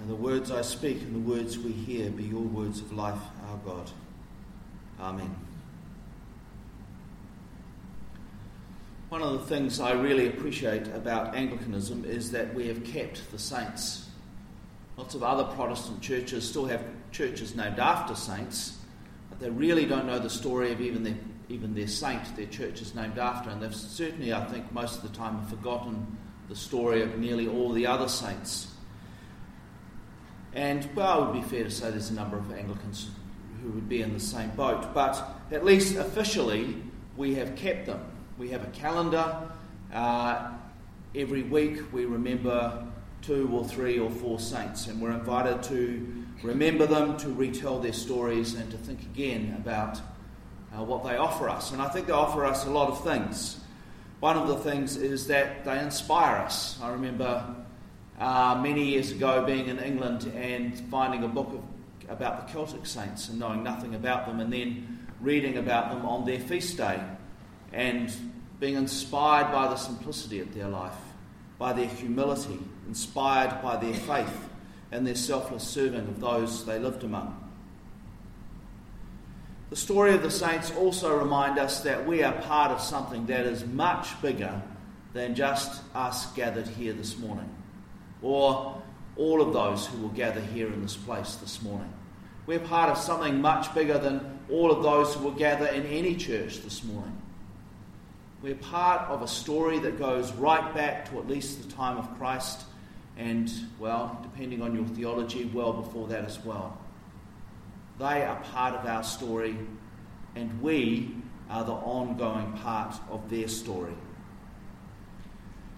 May the words I speak and the words we hear be your words of life, our God. Amen. One of the things I really appreciate about Anglicanism is that we have kept the saints. Lots of other Protestant churches still have churches named after saints, but they really don't know the story of even their, even their saint their church is named after. And they've certainly, I think, most of the time have forgotten the story of nearly all the other saints. And, well, it would be fair to say there's a number of Anglicans who would be in the same boat, but at least officially, we have kept them. We have a calendar. Uh, every week, we remember two or three or four saints, and we're invited to remember them, to retell their stories, and to think again about uh, what they offer us. And I think they offer us a lot of things. One of the things is that they inspire us. I remember uh, many years ago being in England and finding a book of, about the Celtic saints and knowing nothing about them, and then reading about them on their feast day and being inspired by the simplicity of their life, by their humility, inspired by their faith and their selfless serving of those they lived among. The story of the saints also remind us that we are part of something that is much bigger than just us gathered here this morning, or all of those who will gather here in this place this morning. We're part of something much bigger than all of those who will gather in any church this morning. We're part of a story that goes right back to at least the time of Christ, and, well, depending on your theology, well before that as well. They are part of our story, and we are the ongoing part of their story.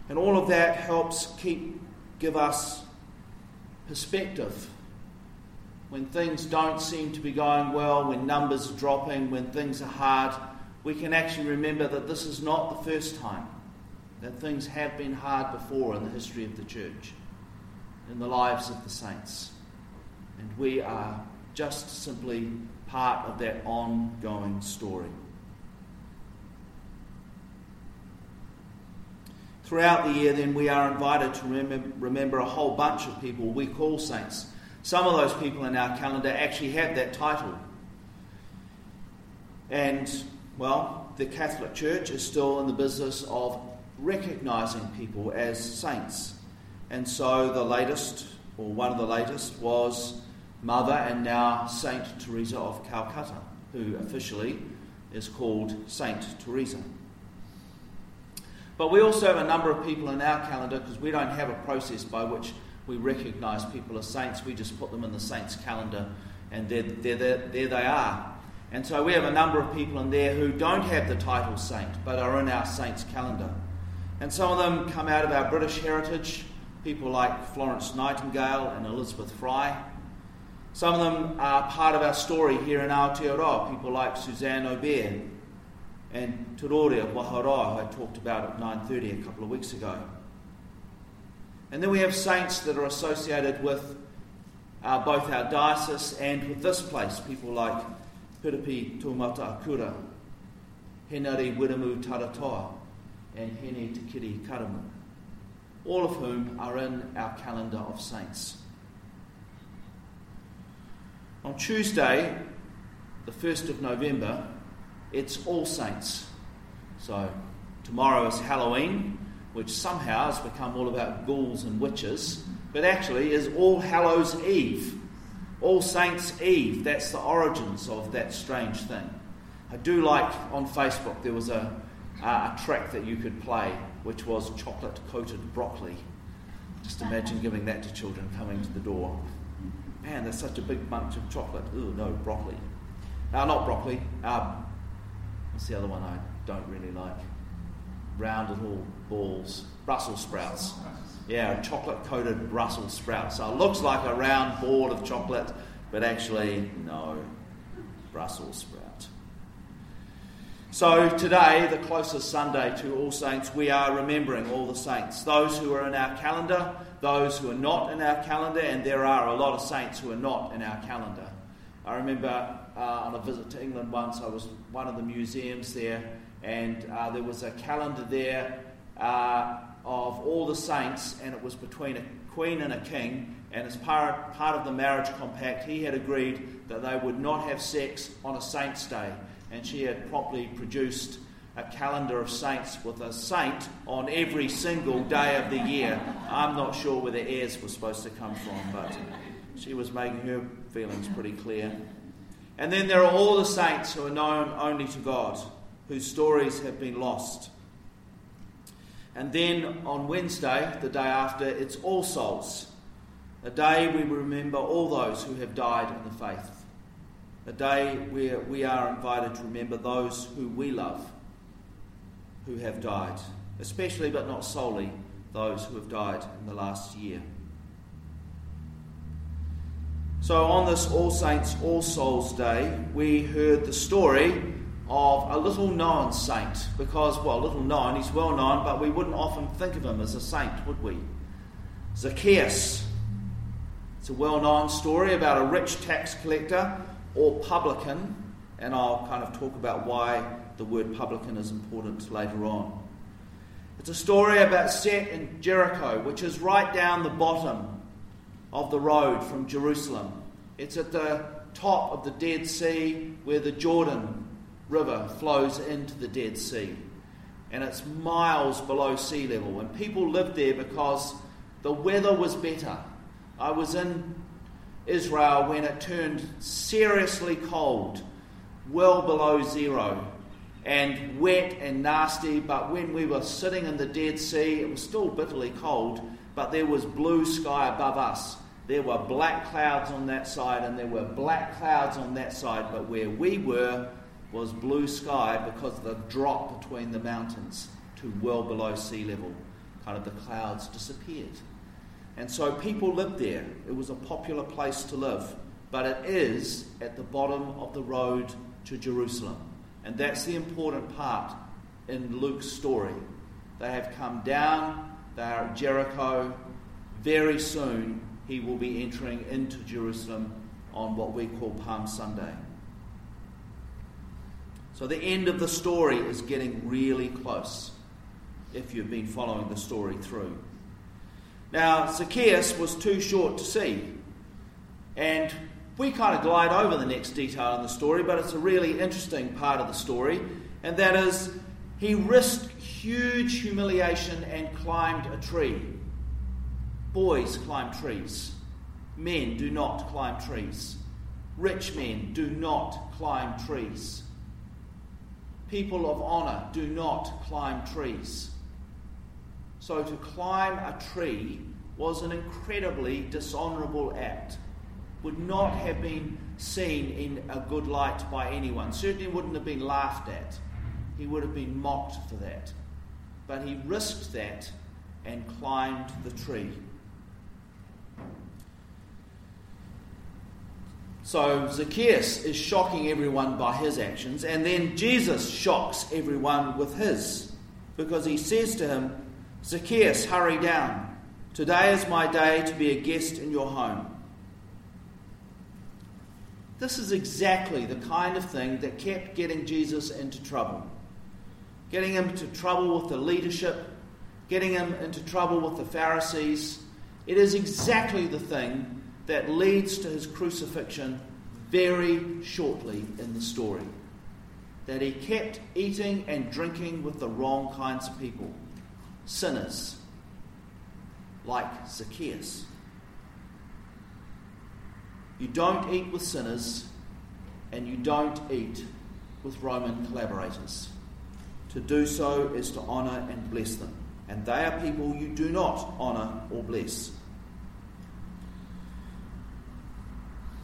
And all of that helps keep give us perspective. When things don't seem to be going well, when numbers are dropping, when things are hard, we can actually remember that this is not the first time that things have been hard before in the history of the church, in the lives of the saints. And we are just simply part of that ongoing story. Throughout the year, then, we are invited to remember, a whole bunch of people we call saints. Some of those people in our calendar actually have that title. And, well, the Catholic Church is still in the business of recognizing people as saints. And so the latest, or one of the latest, was Mother and now Saint Teresa of Calcutta, who officially is called Saint Teresa. But we also have a number of people in our calendar because we don't have a process by which we recognize people as saints. We just put them in the saints' calendar and there, there, they are. And so we have a number of people in there who don't have the title saint but are in our saints' calendar. And some of them come out of our British heritage, people like Florence Nightingale and Elizabeth Fry. Some of them are part of our story here in Aotearoa, people like Suzanne Aubert and Tarore of Waharoa, who I talked about at 9.30 a couple of weeks ago. And then we have saints that are associated with uh, both our diocese and with this place, people like Piripi Taumata-a-Kura, Henare Wiremu Taratoa, and Heni Te Kiri Karamu, all of whom are in our calendar of saints. On Tuesday, the 1st of November, it's All Saints. So tomorrow is Halloween, which somehow has become all about ghouls and witches, but actually is All Hallows Eve. All Saints Eve. That's the origins of that strange thing. I do like on Facebook there was a, a track that you could play which was chocolate coated broccoli. Just imagine giving that to children coming to the door. Man, there's such a big bunch of chocolate. Ooh, no, broccoli. Uh, not broccoli. Uh, what's the other one I don't really like? Round little balls. Brussels sprouts. Yeah, chocolate coated Brussels sprouts. So it looks like a round ball of chocolate, but actually, no, Brussels sprout. So today, the closest Sunday to All Saints, we are remembering all the saints. Those who are in our calendar, those who are not in our calendar, and there are a lot of saints who are not in our calendar. I remember uh, on a visit to England once, I was one of the museums there, and uh, there was a calendar there uh, of all the saints, and it was between a queen and a king. And as part, part of the marriage compact, he had agreed that they would not have sex on a saint's day. And she had promptly produced a calendar of saints with a saint on every single day of the year. I'm not sure where the heirs were supposed to come from, but she was making her feelings pretty clear. And then there are all the saints who are known only to God, whose stories have been lost. And then on Wednesday, the day after, it's All Souls, a day we remember all those who have died in the faith, a day where we are invited to remember those who we love who have died, especially but not solely those who have died in the last year. So, on this All Saints, All Souls Day, we heard the story of a little known saint, because, well, little known, he's well known, but we wouldn't often think of him as a saint, would we? Zacchaeus. It's a well known story about a rich tax collector or publican, and I'll kind of talk about why the word publican is important later on. It's a story about set in Jericho, which is right down the bottom of the road from Jerusalem. It's at the top of the Dead Sea where the Jordan River flows into the Dead Sea. And it's miles below sea level. And people lived there because the weather was better. I was in Israel when it turned seriously cold, well below zero and wet and nasty, but when we were sitting in the Dead Sea, it was still bitterly cold, but there was blue sky above us. There were black clouds on that side, and there were black clouds on that side, but where we were was blue sky because of the drop between the mountains to well below sea level. Kind of the clouds disappeared. And so people lived there. It was a popular place to live, but it is at the bottom of the road to Jerusalem. And that's the important part in Luke's story. They have come down, they are at Jericho. Very soon, he will be entering into Jerusalem on what we call Palm Sunday. So the end of the story is getting really close if you've been following the story through. Now, Zacchaeus was too short to see, and we kind of glide over the next detail in the story, but it's a really interesting part of the story, and that is he risked huge humiliation and climbed a tree. Boys climb trees. Men do not climb trees. Rich men do not climb trees. People of honour do not climb trees. So to climb a tree was an incredibly dishonourable act would not have been seen in a good light by anyone. Certainly wouldn't have been laughed at. He would have been mocked for that. But he risked that and climbed the tree. So Zacchaeus is shocking everyone by his actions, and then Jesus shocks everyone with his. Because he says to him, Zacchaeus, hurry down. Today is my day to be a guest in your home. This is exactly the kind of thing that kept getting Jesus into trouble. Getting him into trouble with the leadership, getting him into trouble with the Pharisees. It is exactly the thing that leads to his crucifixion very shortly in the story. That he kept eating and drinking with the wrong kinds of people sinners, like Zacchaeus. You don't eat with sinners, and you don't eat with Roman collaborators. To do so is to honour and bless them, and they are people you do not honour or bless.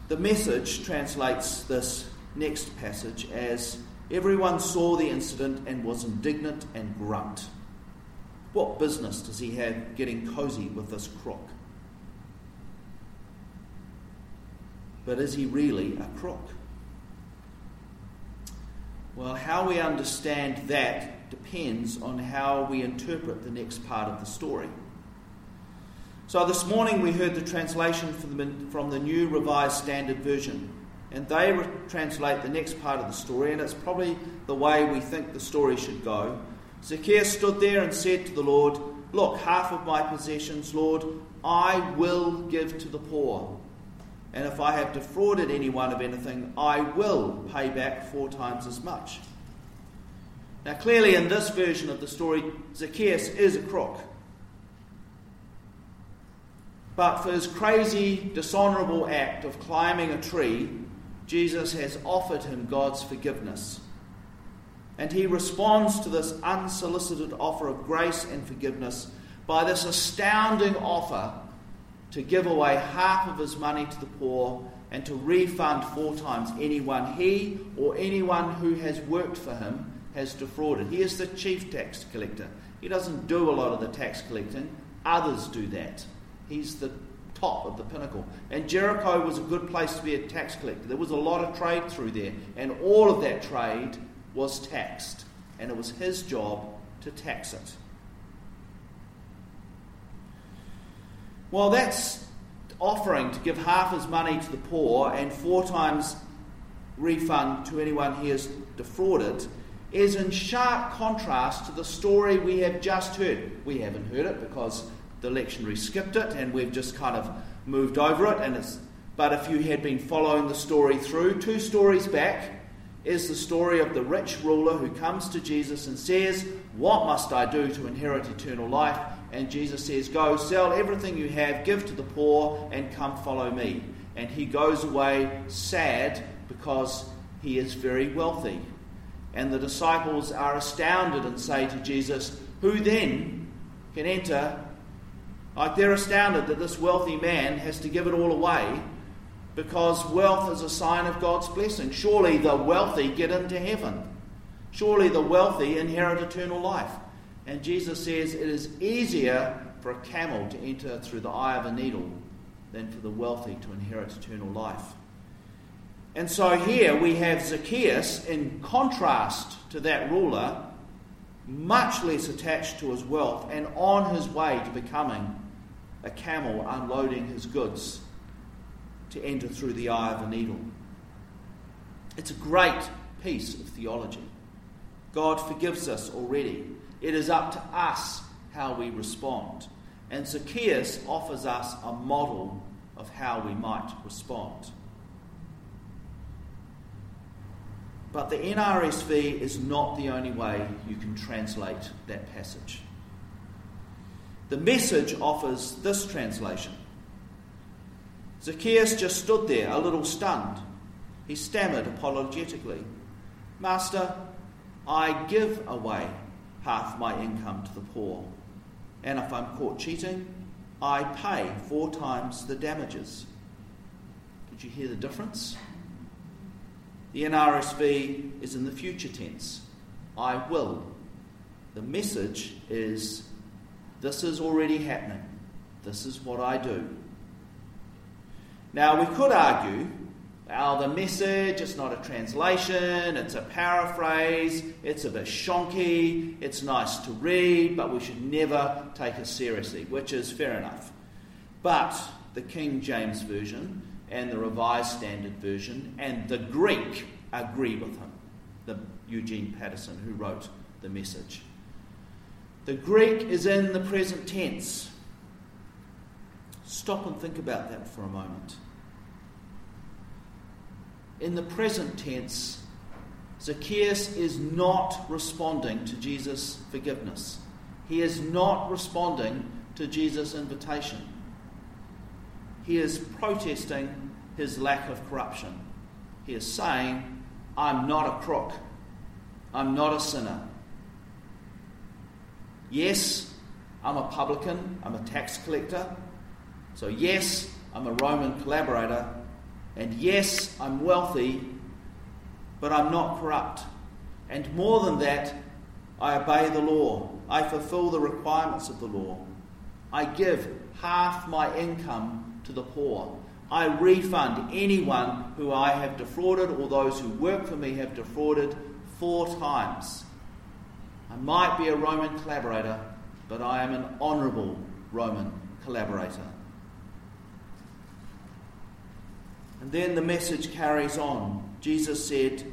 The message translates this next passage as Everyone saw the incident and was indignant and grumped. What business does he have getting cosy with this crook? But is he really a crook? Well, how we understand that depends on how we interpret the next part of the story. So, this morning we heard the translation from the, New Revised Standard Version, and they re- translate the next part of the story, and it's probably the way we think the story should go. Zacchaeus stood there and said to the Lord, Look, half of my possessions, Lord, I will give to the poor. And if I have defrauded anyone of anything, I will pay back four times as much. Now, clearly, in this version of the story, Zacchaeus is a crook. But for his crazy, dishonourable act of climbing a tree, Jesus has offered him God's forgiveness. And he responds to this unsolicited offer of grace and forgiveness by this astounding offer to give away half of his money to the poor and to refund four times anyone he or anyone who has worked for him has defrauded. He is the chief tax collector. He doesn't do a lot of the tax collecting, others do that. He's the top of the pinnacle. And Jericho was a good place to be a tax collector. There was a lot of trade through there, and all of that trade was taxed, and it was his job to tax it. Well, that's offering to give half his money to the poor and four times refund to anyone he has defrauded is in sharp contrast to the story we have just heard. We haven't heard it because the lectionary skipped it and we've just kind of moved over it. And it's, but if you had been following the story through, two stories back is the story of the rich ruler who comes to Jesus and says, What must I do to inherit eternal life? And Jesus says, Go, sell everything you have, give to the poor, and come follow me. And he goes away sad because he is very wealthy. And the disciples are astounded and say to Jesus, Who then can enter like they're astounded that this wealthy man has to give it all away because wealth is a sign of God's blessing. Surely the wealthy get into heaven. Surely the wealthy inherit eternal life. And Jesus says it is easier for a camel to enter through the eye of a needle than for the wealthy to inherit eternal life. And so here we have Zacchaeus, in contrast to that ruler, much less attached to his wealth and on his way to becoming a camel unloading his goods to enter through the eye of a needle. It's a great piece of theology. God forgives us already. It is up to us how we respond. And Zacchaeus offers us a model of how we might respond. But the NRSV is not the only way you can translate that passage. The message offers this translation Zacchaeus just stood there, a little stunned. He stammered apologetically Master, I give away half my income to the poor, and if I'm caught cheating, I pay four times the damages. Did you hear the difference? The NRSV is in the future tense. I will. The message is this is already happening. This is what I do. Now, we could argue, well, the message, it's not a translation, it's a paraphrase, it's a bit shonky, it's nice to read, but we should never take it seriously, which is fair enough. But the King James Version and the Revised Standard Version and the Greek agree with him, the Eugene Peterson who wrote the message. The Greek is in the present tense. Stop and think about that for a moment. In the present tense, Zacchaeus is not responding to Jesus' forgiveness. He is not responding to Jesus' invitation. He is protesting his lack of corruption. He is saying, I'm not a crook. I'm not a sinner. Yes, I'm a publican, I'm a tax collector. So, yes, I'm a Roman collaborator. And yes, I'm wealthy, but I'm not corrupt. And more than that, I obey the law. I fulfill the requirements of the law. I give half my income to the poor. I refund anyone who I have defrauded or those who work for me have defrauded four times. I might be a Roman collaborator, but I am an honourable Roman collaborator. And then the message carries on. Jesus said,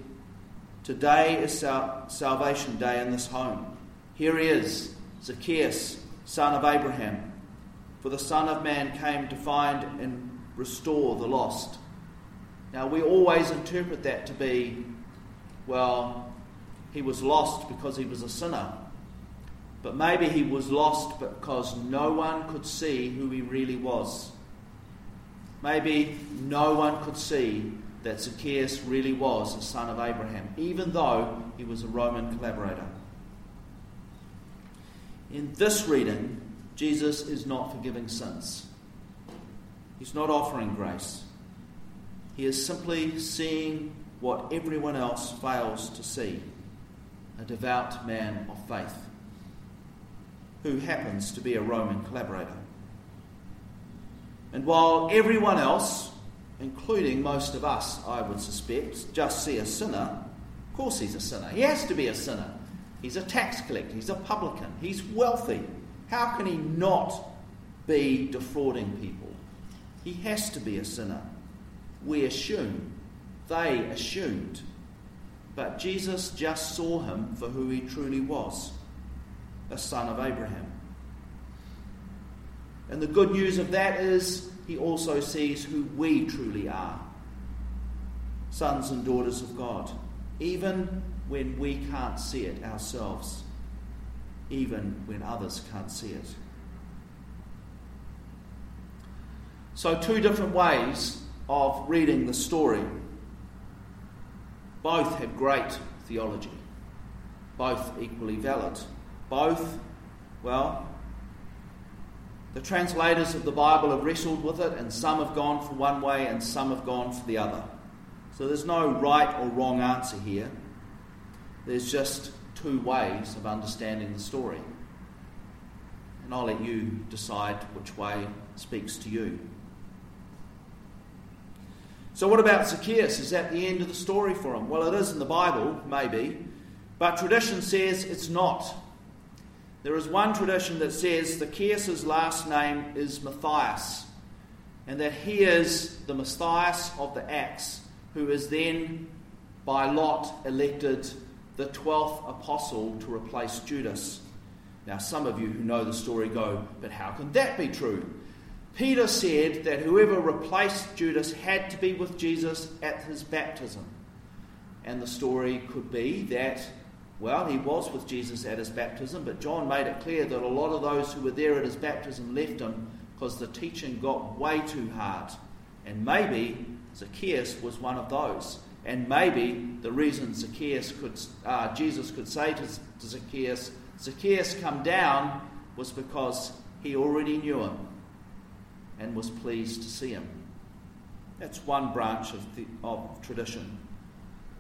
Today is sal- salvation day in this home. Here he is, Zacchaeus, son of Abraham. For the Son of Man came to find and restore the lost. Now, we always interpret that to be, well, he was lost because he was a sinner. But maybe he was lost because no one could see who he really was. Maybe no one could see that Zacchaeus really was a son of Abraham, even though he was a Roman collaborator. In this reading, Jesus is not forgiving sins. He's not offering grace. He is simply seeing what everyone else fails to see a devout man of faith who happens to be a Roman collaborator. And while everyone else, including most of us, I would suspect, just see a sinner, of course he's a sinner. He has to be a sinner. He's a tax collector, he's a publican, he's wealthy. How can he not be defrauding people? He has to be a sinner. We assume. They assumed. But Jesus just saw him for who he truly was a son of Abraham. And the good news of that is he also sees who we truly are sons and daughters of God, even when we can't see it ourselves, even when others can't see it. So, two different ways of reading the story. Both have great theology, both equally valid. Both, well, the translators of the Bible have wrestled with it, and some have gone for one way and some have gone for the other. So there's no right or wrong answer here. There's just two ways of understanding the story. And I'll let you decide which way speaks to you. So, what about Zacchaeus? Is that the end of the story for him? Well, it is in the Bible, maybe, but tradition says it's not. There is one tradition that says Zacchaeus' last name is Matthias, and that he is the Matthias of the Acts, who is then by lot elected the 12th apostle to replace Judas. Now, some of you who know the story go, but how can that be true? Peter said that whoever replaced Judas had to be with Jesus at his baptism. And the story could be that, well, he was with Jesus at his baptism, but John made it clear that a lot of those who were there at his baptism left him because the teaching got way too hard. And maybe Zacchaeus was one of those. And maybe the reason Zacchaeus could, uh, Jesus could say to, to Zacchaeus, Zacchaeus, come down, was because he already knew him and was pleased to see him. That's one branch of, the, of tradition.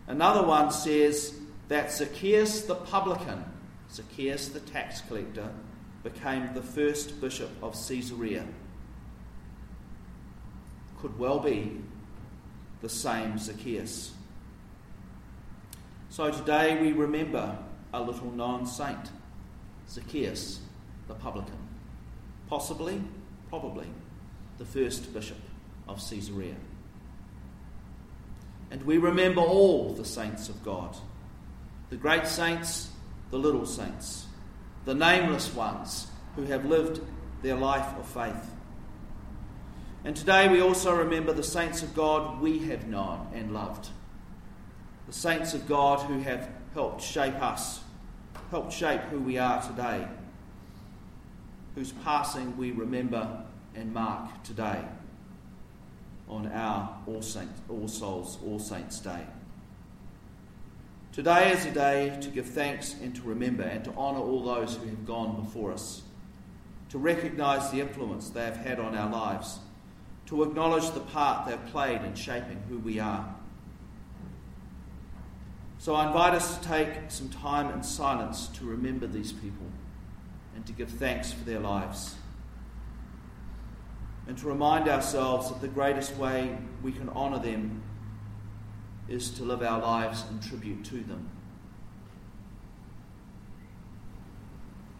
Another one says that Zacchaeus the publican, Zacchaeus the tax collector, became the first bishop of Caesarea. Could well be the same Zacchaeus. So today we remember a little known saint, Zacchaeus the publican. Possibly, probably the first bishop of Caesarea. And we remember all the saints of God the great saints, the little saints, the nameless ones who have lived their life of faith. And today we also remember the saints of God we have known and loved. The saints of God who have helped shape us, helped shape who we are today, whose passing we remember and mark today on our All Saints, All Souls, All Saints Day. Today is a day to give thanks and to remember and to honour all those who have gone before us, to recognise the influence they have had on our lives, to acknowledge the part they've played in shaping who we are. So I invite us to take some time in silence to remember these people and to give thanks for their lives and to remind ourselves that the greatest way we can honour them is to live our lives in tribute to them.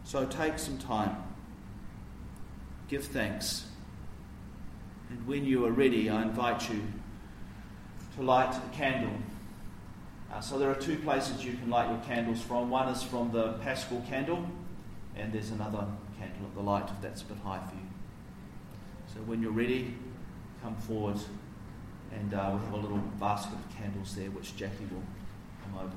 So take some time, give thanks, and when you are ready, I invite you to light a candle. Uh, so there are two places you can light your candles from. One is from the Paschal candle, and there's another candle at the light if that's a bit high for you. So when you're ready, come forward and uh, we have a little basket of candles there which Jackie will come over.